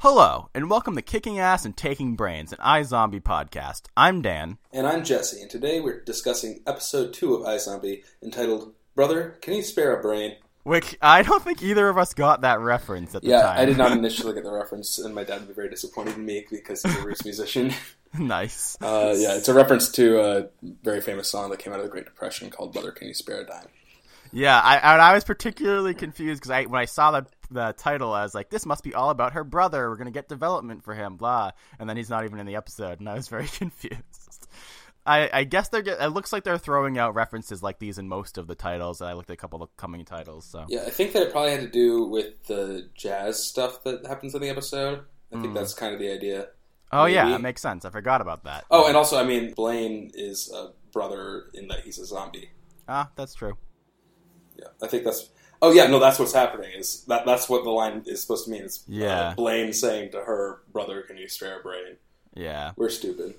Hello, and welcome to Kicking Ass and Taking Brains, an iZombie podcast. I'm Dan. And I'm Jesse, and today we're discussing episode 2 of iZombie entitled Brother, Can You Spare a Brain? Which I don't think either of us got that reference at the Yeah, time. I did not initially get the reference, and my dad would be very disappointed in me because he's a roots musician. nice. Uh, yeah, it's a reference to a very famous song that came out of the Great Depression called Brother, Can You Spare a Dime? Yeah, I I, I was particularly confused because I when I saw the the title, I was like, "This must be all about her brother. We're gonna get development for him." Blah, and then he's not even in the episode, and I was very confused. I, I guess they're get, it looks like they're throwing out references like these in most of the titles. I looked at a couple of coming titles, so Yeah, I think that it probably had to do with the jazz stuff that happens in the episode. I think that's kind of the idea. oh yeah, maybe. that makes sense. I forgot about that. Oh, and also, I mean, Blaine is a brother in that he's a zombie. ah, that's true. Yeah, I think that's. Oh yeah, no, that's what's happening. Is that that's what the line is supposed to mean? Is uh, Yeah. Blaine saying to her brother, "Can you spare a brain?" Yeah. We're stupid.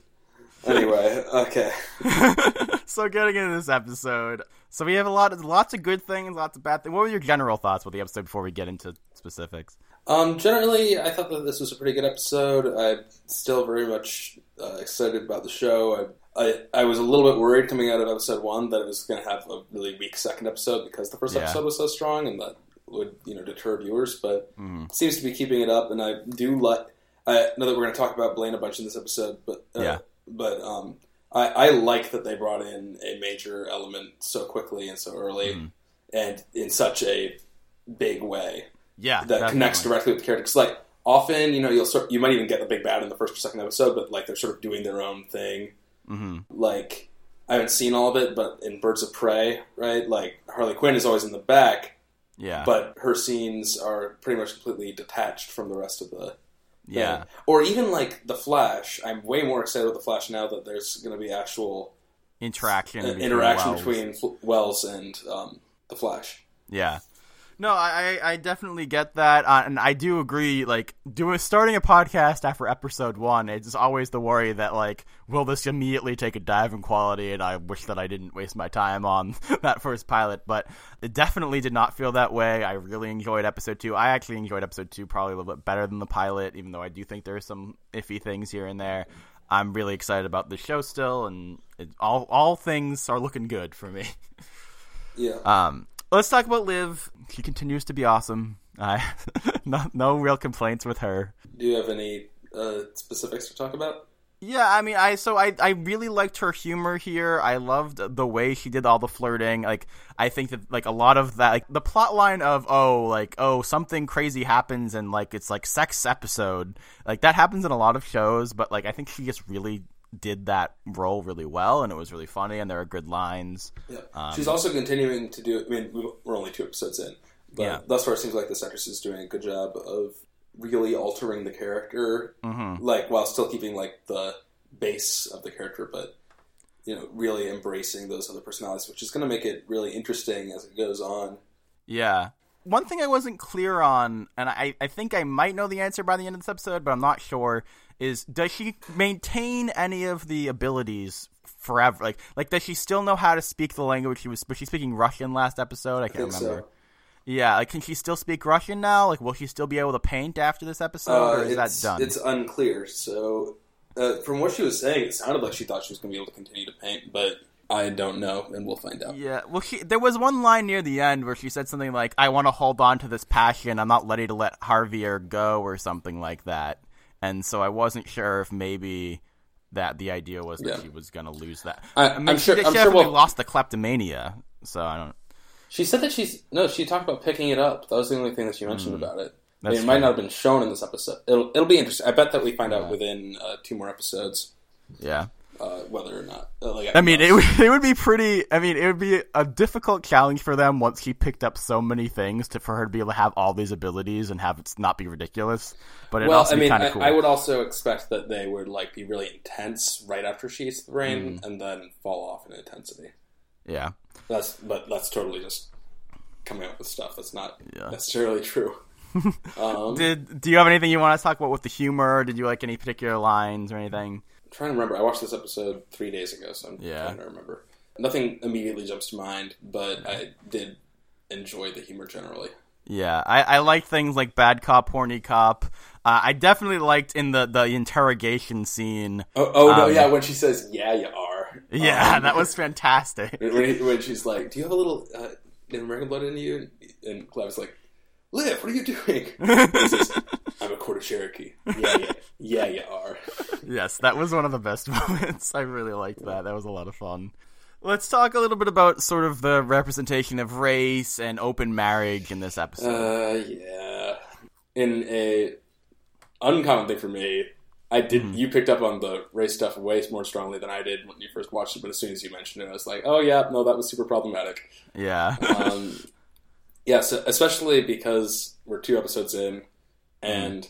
Anyway, okay. so getting into this episode, so we have a lot of lots of good things, lots of bad things. What were your general thoughts with the episode before we get into specifics? Um, generally, I thought that this was a pretty good episode. I'm still very much uh, excited about the show. I, I I was a little bit worried coming out of episode one that it was going to have a really weak second episode because the first Yeah. episode was so strong and that would you know deter viewers. But it seems to be keeping it up, and I do like. I know that we're going to talk about Blaine a bunch in this episode, but uh, Yeah. But um, I, I like that they brought in a major element so quickly and so early, Mhm. and in such a big way Yeah, that connects directly with the character. Because like often, you know, you'll sort you might even get the big bad in the first or second episode, but like they're sort of doing their own thing. Mhm. Like I haven't seen all of it, but in Birds of Prey, right? Like Harley Quinn is always in the back, Yeah, but her scenes are pretty much completely detached from the rest of the. Yeah. Or even like the Flash. I'm way more excited with the Flash now that there's going to be actual interaction, uh, between interaction Wells. between Wells and um, the Flash. Yeah. No, I, I definitely get that, uh, and I do agree. Like doing starting a podcast after episode one, it's always the worry that like, will this immediately take a dive in quality? And I wish that I didn't waste my time on that first pilot, but it definitely did not feel that way. I really enjoyed episode two. I actually enjoyed episode two probably a little bit better than the pilot, even though I do think there are some iffy things here and there. I'm really excited about the show still, and it, all all things are looking good for me. Yeah. Um, let's talk about Liv. She continues to be awesome. I no, no real complaints with her. Do you have any uh, specifics to talk about? Yeah, I mean, I so I I really liked her humor here. I loved the way she did all the flirting. Like, I think that like a lot of that, like the plot line of oh, like oh, something crazy happens and like it's like sex episode. Like that happens in a lot of shows, but like I think she just really did that role really well, and it was really funny, and there are good lines. Yeah. Um, She's also continuing to do. I mean, we- we're only two episodes in, but Yeah. thus far it seems like this actress is doing a good job of really altering the character, Mhm. like while still keeping like the base of the character, but you know, really embracing those other personalities, which is going to make it really interesting as it goes on. Yeah. One thing I wasn't clear on, and I, I think I might know the answer by the end of this episode, but I'm not sure, is does she maintain any of the abilities forever? Like, like does she still know how to speak the language she was? Was she speaking Russian last episode? I I can't think remember. so. Yeah, like can she still speak Russian now? Like, will she still be able to paint after this episode, Uh, or is that done? it's unclear. So, uh, from what she was saying, it sounded like she thought she was going to be able to continue to paint, but I don't know, and we'll find out. Yeah, well, she, there was one line near the end where she said something like, "I want to hold on to this passion. I'm not ready to let Javier go," or something like that. And so I wasn't sure if maybe that the idea was that Yeah. she was going to lose that. I- I mean, I'm sure- she I'm sure we'll- lost the kleptomania. So I don't. She said that she's no. She talked about picking it up. That was the only thing that she mentioned about it. I mean, it might not have been shown in this episode. It'll it'll be interesting. I bet that we find Yeah. out within uh, two more episodes Yeah. Uh, whether or not. Uh, like, I mean, it would, it would be pretty. I mean, it would be a difficult challenge for them once he picked up so many things to for her to be able to have all these abilities and have it not be ridiculous. But it well, also I be mean, kind I, of cool. I would also expect that they would like be really intense right after she eats the brain, Mm. and then fall off in intensity. yeah. That's but that's totally just coming up with stuff that's not Yeah. necessarily true. um, Did do you have anything you want to talk about with the humor? Did you like any particular lines or anything? I'm trying to remember. I watched this episode three days ago, so I'm Yeah. trying to remember. Nothing immediately jumps to mind, but I did enjoy the humor generally. Yeah, I, I like things like bad cop, horny cop. Uh, I definitely liked in the, the interrogation scene. Oh, oh no, Um, yeah, when she says, "Yeah, you are." Yeah, Um, that was fantastic. when, when she's like, "Do you have a little uh, Native American blood in you?" And Clive's like, "Liv, what are you doing?" says, "I'm a quarter Cherokee." Yeah, yeah, yeah, you are. Yes, that was one of the best moments. I really liked that. That was a lot of fun. Let's talk a little bit about sort of the representation of race and open marriage in this episode. Uh, yeah. In a uncommon thing for me, I did. Hmm. You picked up on the race stuff way more strongly than I did when you first watched it. But as soon as you mentioned it, I was like, "Oh yeah, no, that was super problematic." yeah. Um, yeah, so especially because we're two episodes in, and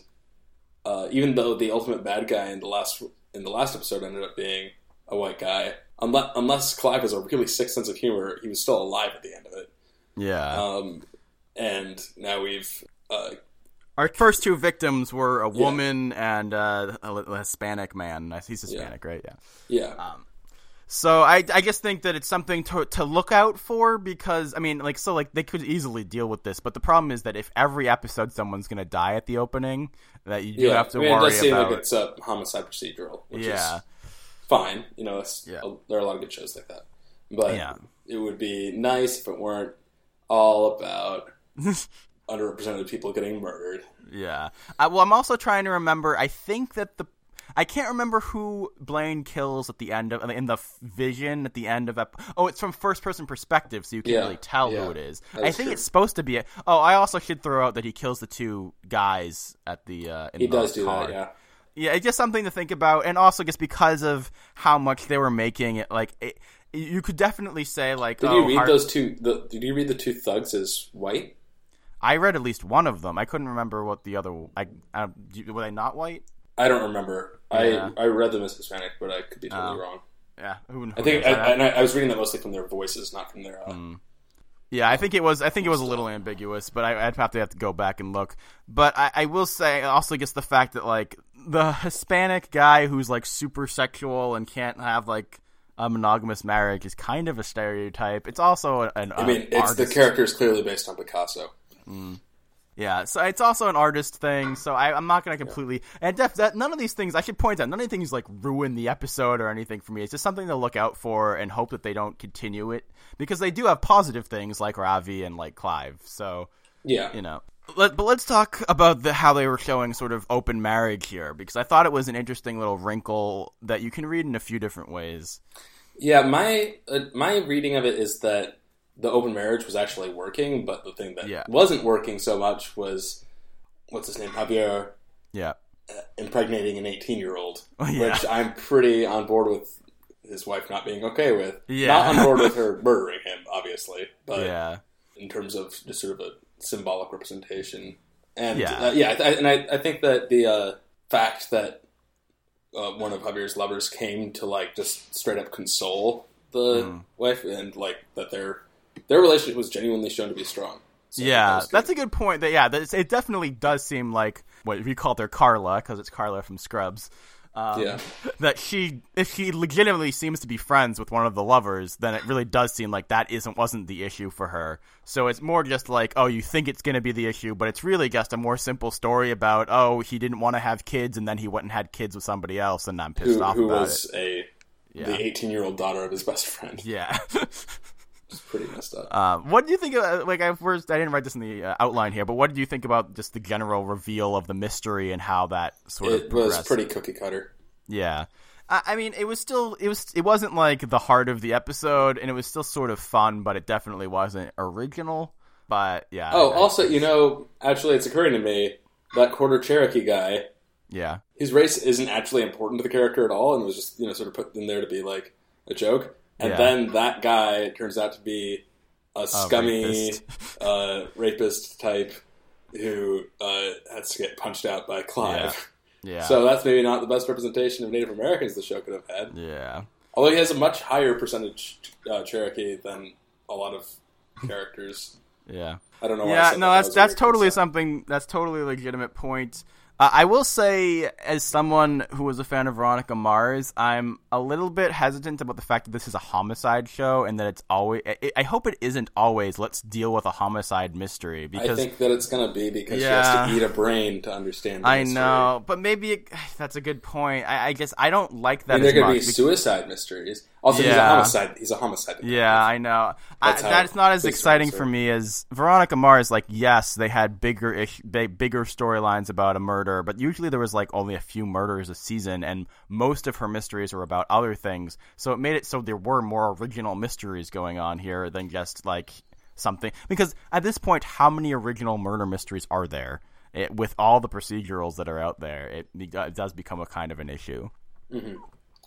uh, even though the ultimate bad guy in the last in the last episode ended up being a white guy, unless, unless Clive has a really sick sense of humor, he was still alive at the end of it. yeah. Um, and now we've uh, Our first two victims were a woman and uh, a, a Hispanic man. He's Hispanic, right? Yeah. yeah. So I, I just think that it's something to to look out for because I mean like so like they could easily deal with this, but the problem is that if every episode someone's gonna die at the opening, that you do yeah, have to I mean, it does seem about. like it's a homicide procedural, which yeah, is fine. You know, it's, Yeah. there are a lot of good shows like that. But Yeah. it would be nice if it weren't all about underrepresented people getting murdered. yeah. I, well, I'm also trying to remember. I think that the I can't remember who Blaine kills at the end of in the vision at the end of ep- oh it's from first person perspective so you can't Yeah, really tell yeah. who it is. I think true. it's supposed to be a, oh I also should throw out that he kills the two guys at the uh, in He the does do car. that, yeah. Yeah, it's just something to think about, and also just because of how much they were making it, like it, you could definitely say like, Did oh, you read Har- those two? The, did you read the two thugs as white? I read at least one of them. I couldn't remember what the other. I, I were they not white? I don't remember. Yeah. I I read them as Hispanic, but I could be totally Oh. wrong. Yeah, who, I think, I, and I, I was reading that mostly from their voices, not from their. Uh, Hmm. Yeah, I think it was. I think it was a little ambiguous, but I, I'd have to have to go back and look. But I, I will say also just the fact that like the Hispanic guy who's like super sexual and can't have like a monogamous marriage is kind of a stereotype. It's also an. I mean, it's the character is clearly based on Picasso. Yeah, so it's also an artist thing. So I, I'm not going to completely and def, that none of these things. I should point out none of these things like ruin the episode or anything for me. It's just something to look out for and hope that they don't continue it because they do have positive things like Ravi and like Clive. So Yeah, you know. Let, but let's talk about the, how they were showing sort of open marriage here because I thought it was an interesting little wrinkle that you can read in a few different ways. yeah. My uh, my reading of it is that the open marriage was actually working, but the thing that Yeah. wasn't working so much was what's his name, Javier, Yeah. impregnating an 18 year old, yeah. which I'm pretty on board with. His wife not being okay with, Yeah. not on board with her murdering him, obviously, but yeah. in terms of just sort of a symbolic representation. And Yeah. uh, yeah, I, and I, I think that the uh, fact that uh, one of Javier's lovers came to like just straight up console the Mm. wife, and like that their their relationship was genuinely shown to be strong. So Yeah, that that's a good point. That yeah, that's, it definitely does seem like what we called her Carla because it's Carla from Scrubs. Um, Yeah. That she, if she legitimately seems to be friends with one of the lovers, then it really does seem like that isn't wasn't the issue for her. So it's more just like, oh, you think it's going to be the issue, but it's really just a more simple story about, oh, he didn't want to have kids, and then he went and had kids with somebody else, and I'm pissed who, off who about was it. a Yeah. the 18 year old daughter of his best friend. Yeah. It's pretty messed up. Um, what do you think? Of, like, I first, I didn't write this in the uh, outline here, but what did you think about just the general reveal of the mystery and how that sort of it was pretty cookie cutter. Yeah, I, I mean, it was still, it was, it wasn't like the heart of the episode, and it was still sort of fun, but it definitely wasn't original. But yeah. Oh, I- also, you know, actually, it's occurring to me that quarter Cherokee guy yeah, his race isn't actually important to the character at all and was just you know sort of put in there to be like a joke and Yeah. then that guy turns out to be a scummy rapist. uh, rapist type who uh, has to get punched out by Clive. yeah, So that's maybe not the best representation of Native Americans the show could have had. yeah, Although he has a much higher percentage uh, Cherokee than a lot of characters. Yeah. I don't know. Yeah, no, that. That that's a that's weird totally something. That's totally a legitimate point. Uh, I will say, as someone who was a fan of Veronica Mars, I'm a little bit hesitant about the fact that this is a homicide show and that it's always. I, I hope it isn't always. Let's deal with a homicide mystery because I because think that it's gonna be because she Yeah. has to eat a brain to understand. The I mystery. know, but maybe it, that's a good point. I, I guess I don't like that I mean, they're gonna be bec- suicide mysteries. Also, he's a homicide. He's a homicide. Yeah, I know. That's how that's not as exciting for me as Veronica Mars. Like, yes, they had bigger, ish, big, bigger storylines about a murder, but usually there was like only a few murders a season, and most of her mysteries were about other things. So it made it so there were more original mysteries going on here than just like something. Because at this point, how many original murder mysteries are there? It, with all the procedurals that are out there, it, it does become a kind of an issue. Mm-hmm.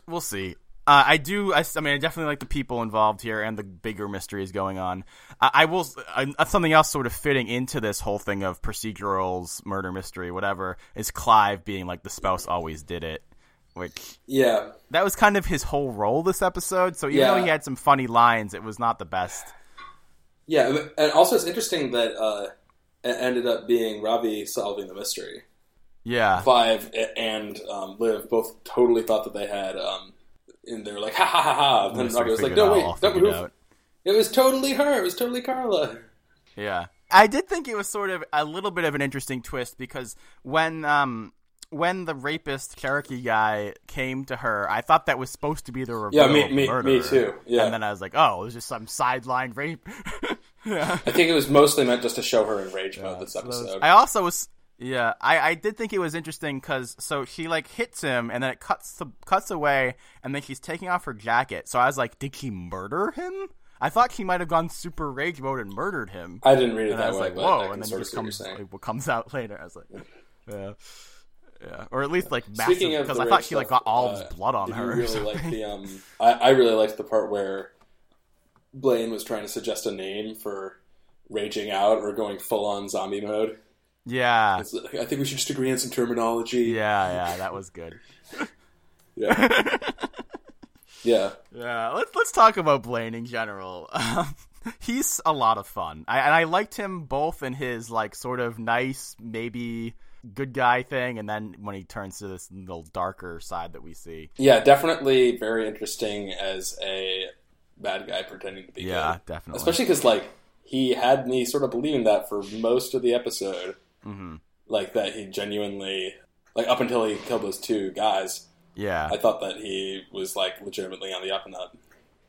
We'll see. Uh, I do. I mean, I definitely like the people involved here and the bigger mysteries going on. I, I will. s- Uh, something else sort of fitting into this whole thing of procedurals, murder mystery, whatever, is Clive being like the spouse always did it, which yeah. that was kind of his whole role this episode. So even though he had some funny lines, it was not the best. Yeah, and also it's interesting that uh, it ended up being Ravi solving the mystery. Yeah. Clive and um, Liv both totally thought that they had, um, and they were like, ha ha ha ha. And then Sort was like, no, it wait, all, don't figured move. out. It was totally her. It was totally Carla. Yeah. I did think it was sort of a little bit of an interesting twist because when um when the rapist Cherokee guy came to her, I thought that was supposed to be the reveal Yeah, me- of me- me too, yeah. And then I was like, oh, it was just some sideline rape. yeah. I think it was mostly meant just to show her in rage mode this So that was- episode. I also was yeah, I, I did think it was interesting because so she like hits him and then it cuts to, cuts away and then she's taking off her jacket. So I was like, did she murder him? I thought she might have gone super rage mode and murdered him. I didn't read it and I was way, like, but whoa, and then just see what you're comes like, what comes out later. I was like, yeah, yeah, or at least like massive because I thought she like got all uh, his blood on her. Really like the um. I, I really liked the part where Blaine was trying to suggest a name for raging out or going full on zombie mode. Yeah, It's I think we should just agree on some terminology. yeah, yeah, that was good. Yeah. yeah. Yeah, let's let's talk about Blaine in general. Um, he's a lot of fun, I, and I liked him both in his like sort of nice, maybe good guy thing, and then when he turns to this little darker side that we see. Yeah, definitely very interesting as a bad guy pretending to be Yeah, good. definitely. Especially because, like, he had me sort of believing that for most of the episode. Hmm Like, that he genuinely, like, up until he killed those two guys, Yeah, I thought that he was, like, legitimately on the up and up.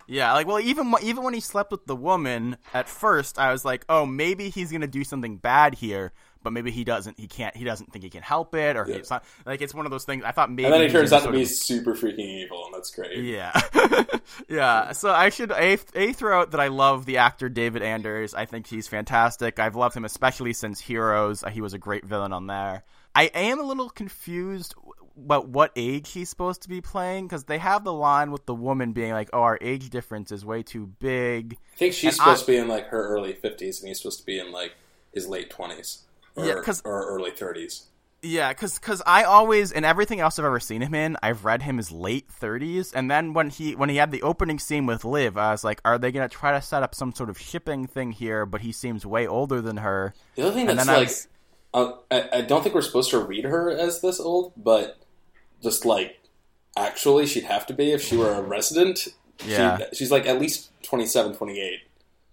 Yeah. Like, well, even even when he slept with the woman at first, I was like, oh, maybe he's gonna do something bad here. But maybe he doesn't. He can't. He doesn't think he can help it, or Yeah. it's not like it's one of those things. I thought maybe. And then he he's turns out to be of- super freaking evil, and that's great. Yeah, yeah. So I should a, a throw out that I love the actor David Anders. I think he's fantastic. I've loved him especially since Heroes. Uh, He was a great villain on there. I am a little confused about what age he's supposed to be playing because they have the line with the woman being like, "Oh, our age difference is way too big." I think she's And supposed I- to be in, like, her early 50s, and he's supposed to be in, like, his late 20s. Or, Yeah, or early 30s. Yeah, because cause I always in everything else I've ever seen him in, I've read him as late thirties, and then when he when he had the opening scene with Liv, I was like, are they gonna try to set up some sort of shipping thing here? But he seems way older than her. The other thing And that's like, was- uh, I, I don't think we're supposed to read her as this old, but just like actually, she'd have to be if she were a resident. Yeah. She, she's like at least 27, 28.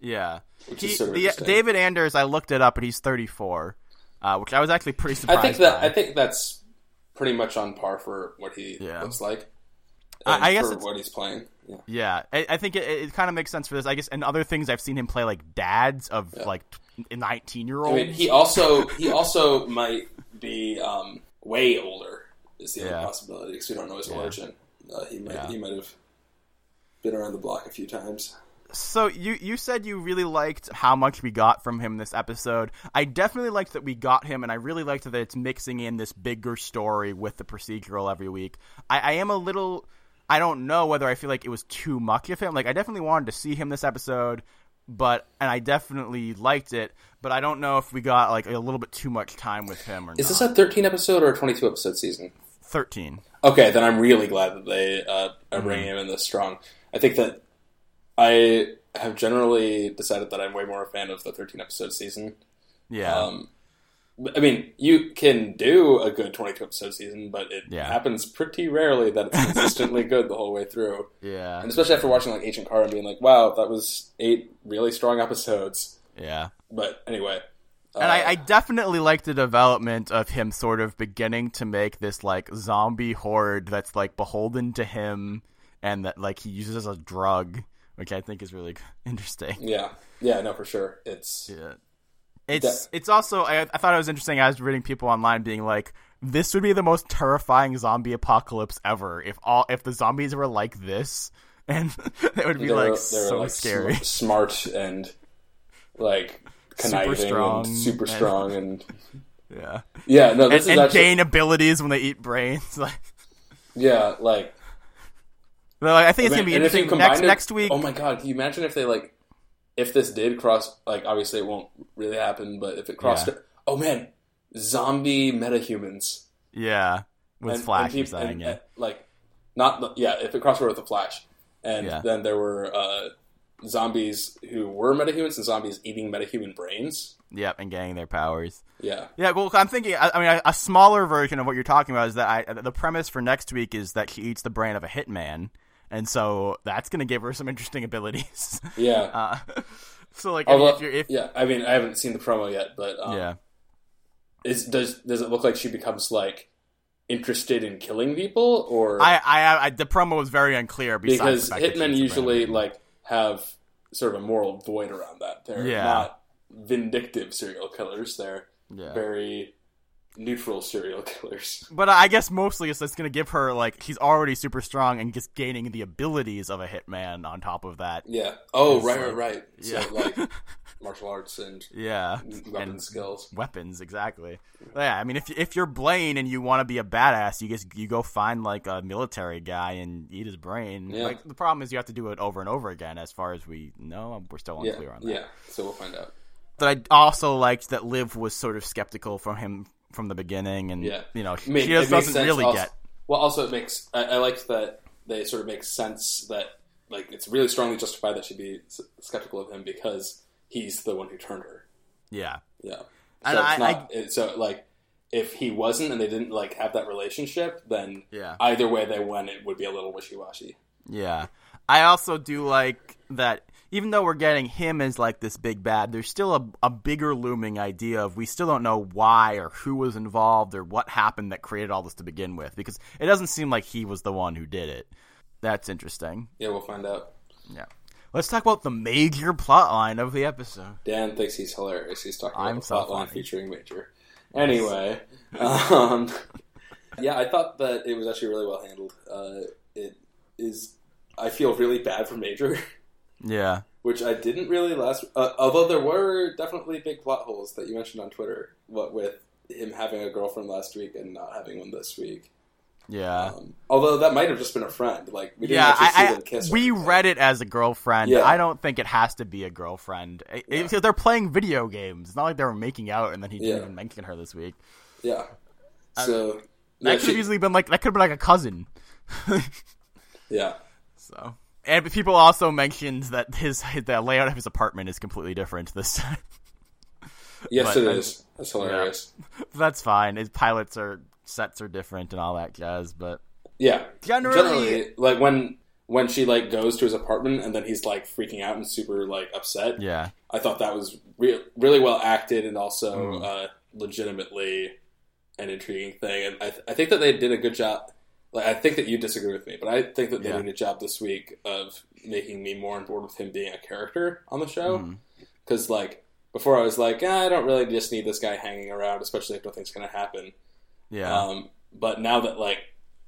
Yeah, Which he, is sort of the. David Anders, I looked it up, and he's thirty four, uh, which I was actually pretty surprised. I think that by. I think that's pretty much on par for what he Yeah. looks like. I- I guess what he's playing. Yeah. Yeah, I, I think it, it kind of makes sense for this. I guess and other things I've seen him play like dads of like nineteen year I olds. mean, he also he also might be um, way older. Is the Yeah. only possibility because we don't know his origin. Uh, he might Yeah. he might have been around the block a few times. So you you said you really liked how much we got from him this episode. I definitely liked that we got him, and I really liked that it's mixing in this bigger story with the procedural every week. I, I am a little. I don't know whether I feel like it was too much of him. Like I definitely wanted to see him this episode, but and I definitely liked it. But I don't know if we got like a little bit too much time with him or Is not. this a thirteen episode or a twenty two episode season? Thirteen. Okay, then I'm really glad that they uh, are Mm-hmm. bringing him in this strong. I think that I have generally decided that I'm way more a fan of the 13 episode season. Yeah. Um, I mean, you can do a good 22 episode season, but it Yeah. happens pretty rarely that it's consistently good the whole way through. yeah. And especially after watching like Agent Carter and being like, wow, that was eight really strong episodes. Yeah. But anyway. And I, uh, I definitely like the development of him sort of beginning to make this like zombie horde that's like beholden to him and that like he uses as a drug, which I think is really interesting. Yeah. Yeah, no, for sure. It's. Yeah. It's it's also I, I thought it was interesting. I was reading people online being like, "This would be the most terrifying zombie apocalypse ever if all if the zombies were like this, and it would be they were- like they were, so like, scary." sm- smart and like conniving strong and super strong and Yeah, yeah no and, this is and actually gain abilities when they eat brains. Like, yeah like Well, I think it's gonna be and interesting next it- next week. oh my god can you imagine if they like if this did cross like obviously it won't really happen but if it crossed Yeah. oh man zombie metahumans yeah, with and, Flash, and you're peop- saying and, yeah. like not yeah if it crossed over with the Flash and Yeah. then there were uh, zombies who were metahumans and zombies eating metahuman brains Yep, and gaining their powers. yeah Yeah, well, I'm thinking. I, I mean, a, a smaller version of what you're talking about is that I, the premise for next week is that she eats the brain of a hitman, and so that's going to give her some interesting abilities. yeah uh, so, like, I mean, Although, if you're, if yeah, I mean, I haven't seen the promo yet, but um, yeah, is does does it look like she becomes like interested in killing people, or I, I, I, the promo was very unclear besides because the fact that she hitmen eats the brain usually of a hitman. like have sort of a moral void around that. They're Yeah. not vindictive serial killers; they're Yeah. very neutral serial killers. But I guess mostly it's just going to give her like she's already super strong and just gaining the abilities of a hitman on top of that. Yeah. Oh, right, like- right, right. So yeah. like martial arts and Yeah, weapon and skills. weapons exactly. Yeah, I mean, if if you're Blaine and you want to be a badass, you just you go find like a military guy and eat his brain. Yeah. Like the problem is you have to do it over and over again. As far as we know, we're still Yeah, unclear on that. yeah. So we'll find out. But I also liked that Liv was sort of skeptical from him from the beginning, and Yeah. you know mean, she just doesn't really also- get. Well, also it makes I, I liked that they sort of make sense that like it's really strongly justified that she'd be skeptical of him because he's the one who turned her. Yeah, Yeah. So I- not. it, so like, if he wasn't and they didn't like have that relationship, then yeah. either way they went, it would be a little wishy washy. Yeah. I also do like that even though we're getting him as like this big bad, there's still a, a bigger looming idea of we still don't know why or who was involved or what happened that created all this to begin with because it doesn't seem like he was the one who did it. That's interesting. Yeah, we'll find out. Yeah. Let's talk about the major plot line of the episode. Dan thinks he's hilarious. He's talking I'm about so the plotline featuring Major. Anyway, um, yeah, I thought that it was actually really well handled. Uh, it is. I feel really bad for Major, Yeah. which I didn't really last. Uh, although there were definitely big plot holes that you mentioned on Twitter. What with him having a girlfriend last week and not having one this week. Yeah. Um, although that might have just been a friend. Like we didn't yeah, actually see I, them kiss. We anything. read it as a girlfriend. Yeah. I don't think it has to be a girlfriend. It- Yeah. Because they're playing video games. It's not like they were making out and then he didn't Yeah. even mention her this week. Yeah. So That yeah, could have easily been like that could have been like a cousin. yeah. so and people also mentioned that his, the layout of his apartment is completely different this time. Yes, But it is. That's hilarious. That's fine. His pilots are sets are different and all that jazz, but Yeah. Generally- generally, like when when she like goes to his apartment and then he's like freaking out and super like upset. yeah, I thought that was re- really well acted and also Mm. uh, legitimately an intriguing thing. And I, th- I think that they did a good job. Like I think that you disagree with me, but I think that they Yeah. did a job this week of making me more on board with him being a character on the show. Because like before, I was like, ah, I don't really just need this guy hanging around, especially if nothing's going to happen. Yeah, Um, but now that like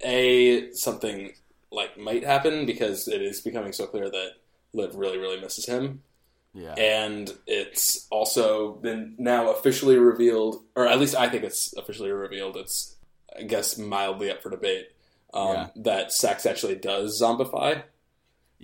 a something like might happen because it is becoming so clear that Liv really really misses him, yeah, and it's also been now officially revealed, or at least I think it's officially revealed. It's I guess mildly up for debate um, Yeah. that sex actually does zombify.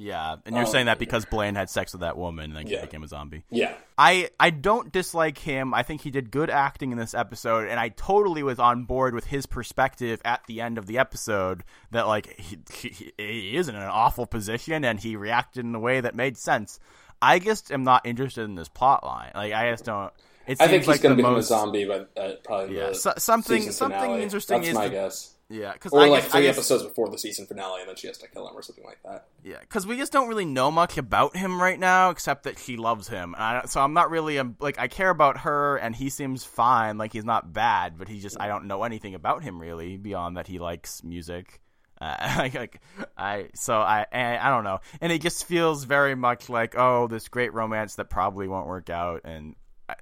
Yeah, and you're Um, saying that because Blaine had sex with that woman and then he Yeah. became a zombie. Yeah. I I don't dislike him. I think he did good acting in this episode, and I totally was on board with his perspective at the end of the episode that like he, he, he is in an awful position and he reacted in a way that made sense. I just am not interested in this plot line. Like I just don't. It I seems think he's like going to become most, a zombie, but uh, probably Yeah, so- something- something interesting That's is my the- guess. Yeah, because Or I like guess, three I guess, episodes before the season finale, and then she has to kill him or something like that. Yeah, because we just don't really know much about him right now, except that she loves him. And I, so I'm not really like I care about her, and he seems fine. Like he's not bad, but he just I don't know anything about him really beyond that he likes music. Uh, like, like I so I I I don't know, and it just feels very much like oh this great romance that probably won't work out, and. I,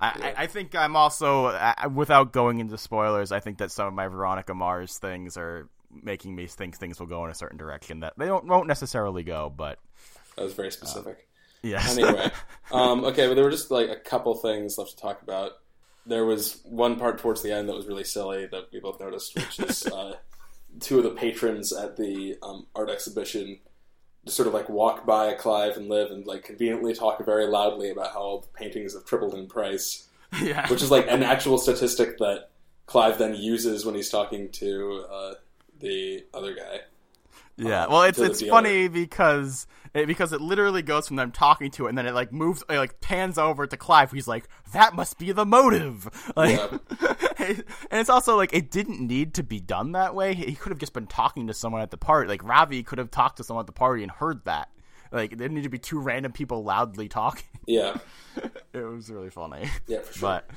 I, I think I'm also, uh, without going into spoilers, I think that some of my Veronica Mars things are making me think things will go in a certain direction that they don't won't necessarily go. But That was very specific. yes, anyway, um, okay, but there were just like a couple things left to talk about. There was one part towards the end that was really silly that we both noticed, which is uh, two of the patrons at the um, art exhibition just sort of like walk by Clive and Liv and like conveniently talk very loudly about how all the paintings have tripled in price, yeah, which is like an actual statistic that Clive then uses when he's talking to uh, the other guy. yeah. um, Well, it's it's dealer. funny because it, because it literally goes from them talking to it, and then it like moves, it, like pans over to Clive. He's like, "That must be the motive." Like, and it's also like it didn't need to be done that way. He could have just been talking to someone at the party. Like Ravi could have talked to someone at the party and heard that. Like, there didn't need to be two random people loudly talking. Yeah, it was really funny. yeah, for sure. But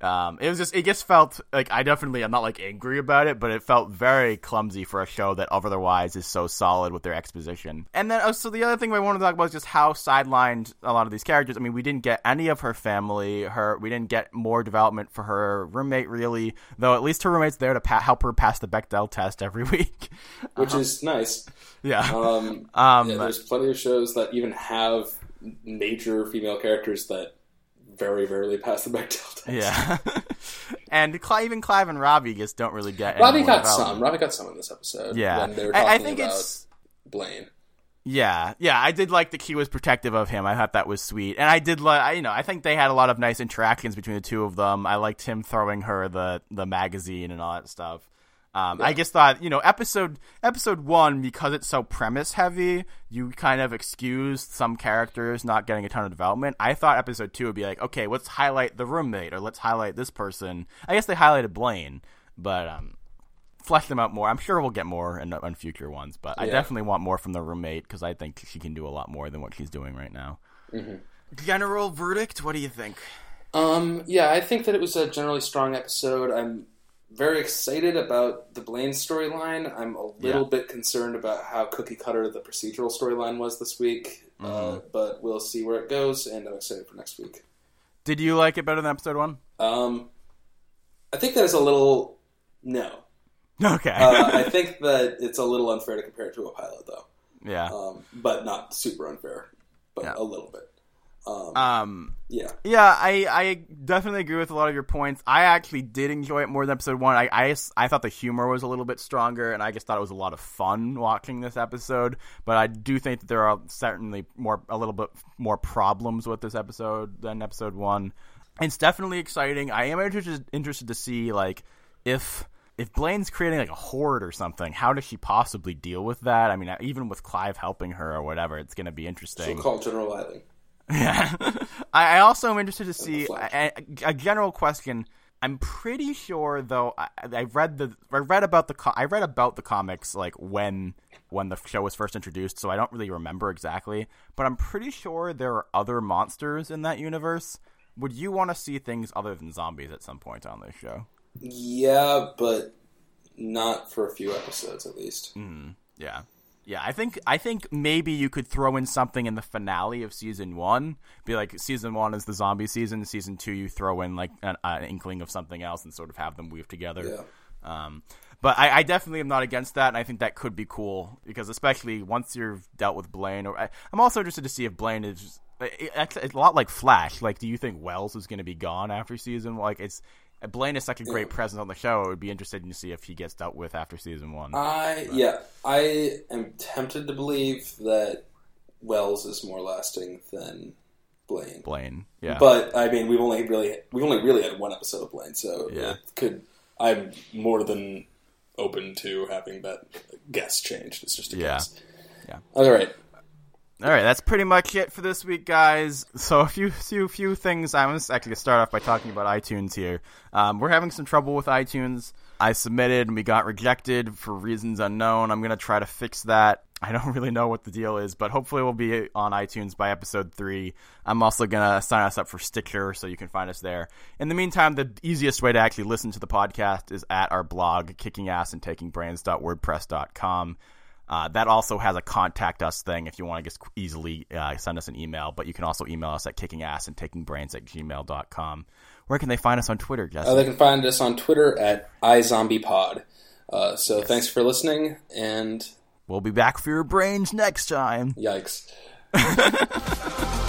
um, it was just it just felt like I definitely I'm not like angry about it, but it felt very clumsy for a show that otherwise is so solid with their exposition. And then oh, so the other thing I wanted to talk about is just how sidelined a lot of these characters. I mean, we didn't get any of her family. Her we didn't get more development for her roommate really, though. At least her roommate's there to pa- help her pass the Bechdel test every week. which is nice. yeah. Um, Um, yeah, there's plenty of shows that even have major female characters that very rarely pass the Bechdel test. yeah. and even Clive and Ravi just don't really get. Ravi got some. Ravi got some in this episode. Yeah. when they were I- I think about it's- Blaine. Yeah, yeah, I did like that he was protective of him. I thought that was sweet, and I did like, you know, I think they had a lot of nice interactions between the two of them. I liked him throwing her the the magazine and all that stuff. Um, I just thought, you know, episode episode one because it's so premise heavy, you kind of excused some characters not getting a ton of development. I thought episode two would be like, okay, let's highlight the roommate or let's highlight this person. I guess they highlighted Blaine, but um, flesh them out more. I'm sure we'll get more in, in future ones, but I definitely want more from the roommate because I think she can do a lot more than what she's doing right now. General verdict? What do you think? Um, yeah, I think that it was a generally strong episode. I'm very excited about the Blaine storyline. I'm a little Yeah. bit concerned about how cookie cutter the procedural storyline was this week, uh, Mm-hmm. but we'll see where it goes, and I'm excited for next week. Did you like it better than episode one? Um, I think that is a little no. Okay. Uh, I think that it's a little unfair to compare it to a pilot, though. yeah. um, but not super unfair, but Yeah. a little bit. Um, Um. yeah, Yeah, I, I definitely agree with a lot of your points. I actually did enjoy it more than episode one. I, I, I thought the humor was a little bit stronger, and I just thought it was a lot of fun watching this episode. But I do think that there are certainly more, a little bit more problems with this episode than episode one. It's definitely exciting. I am interested interested to see like if if Blaine's creating like a horde or something. How does she possibly deal with that? I mean, even with Clive helping her or whatever, it's going to be interesting. she'll call General Eiling. Yeah. I I also am interested to see a, a general question. I'm pretty sure though I, I read the I read about the co- I read about the comics like when when the show was first introduced, so I don't really remember exactly, but I'm pretty sure there are other monsters in that universe. Would you want to see things other than zombies at some point on this show? Yeah, but not for a few episodes at least. Hmm, yeah. Yeah, I think I think maybe you could throw in something in the finale of season one. Be like season one is the zombie season. Season two, you throw in like an, an inkling of something else and sort of have them weave together. Um, but I, I definitely am not against that, and I think that could be cool because especially once you've dealt with Blaine, or I, I'm also interested to see if Blaine is. It, it's, it's a lot like Flash. Like, do you think Wells is going to be gone after season? Like, it's Blaine is such a great presence on the show. It would be interesting to see if he gets dealt with after season one. I yeah, I am tempted to believe that Wells is more lasting than Blaine. Blaine, yeah, But I mean, we've only really we've only really had one episode of Blaine, so Yeah. it could. I'm more than open to having that guess changed. It's just a Yeah. guess. Yeah. All right. All right, that's pretty much it for this week, guys. So a few, few, few things. I'm actually gonna start off by talking about iTunes here. Um, we're having some trouble with iTunes. I submitted and we got rejected for reasons unknown. I'm gonna try to fix that. I don't really know what the deal is, but hopefully we'll be on iTunes by episode three. I'm also gonna sign us up for Stitcher, so you can find us there. In the meantime, the easiest way to actually listen to the podcast is at our blog, kickingassandtakingbrains.wordpress.com. Uh, that also has a contact us thing if you want to just easily uh, send us an email, but you can also email us at kickingass and takingbrains at gmail.com. Where can they find us on Twitter, Jesse? Uh, they can find us on Twitter at iZombiePod. Uh, so thanks for listening, and we'll be back for your brains next time. yikes.